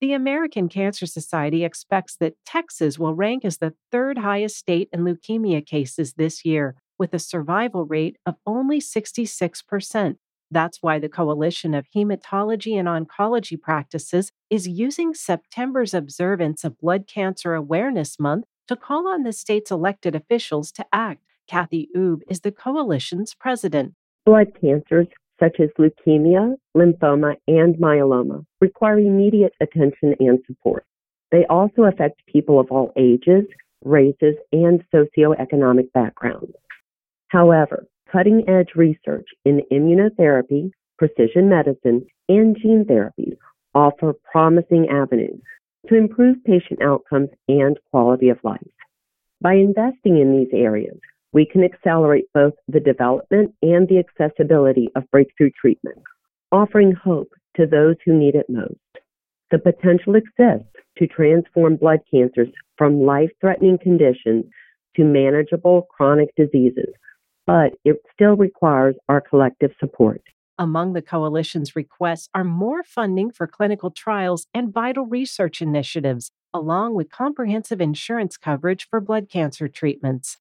The American Cancer Society expects that Texas will rank as the third highest state in leukemia cases this year, with a survival rate of only 66%. That's why the Coalition of Hematology and Oncology Practices is using September's observance of Blood Cancer Awareness Month to call on the state's elected officials to act. Kathy Oubre is the coalition's president. Blood cancers such as leukemia, lymphoma, and myeloma require immediate attention and support. They also affect people of all ages, races, and socioeconomic backgrounds. However, cutting edge research in immunotherapy, precision medicine, and gene therapies offer promising avenues to improve patient outcomes and quality of life. By investing in these areas, we can accelerate both the development and the accessibility of breakthrough treatments, offering hope to those who need it most. The potential exists to transform blood cancers from life threatening conditions to manageable chronic diseases but it still requires our collective support. Among the coalition's requests are more funding for clinical trials and vital research initiatives, along with comprehensive insurance coverage for blood cancer treatments.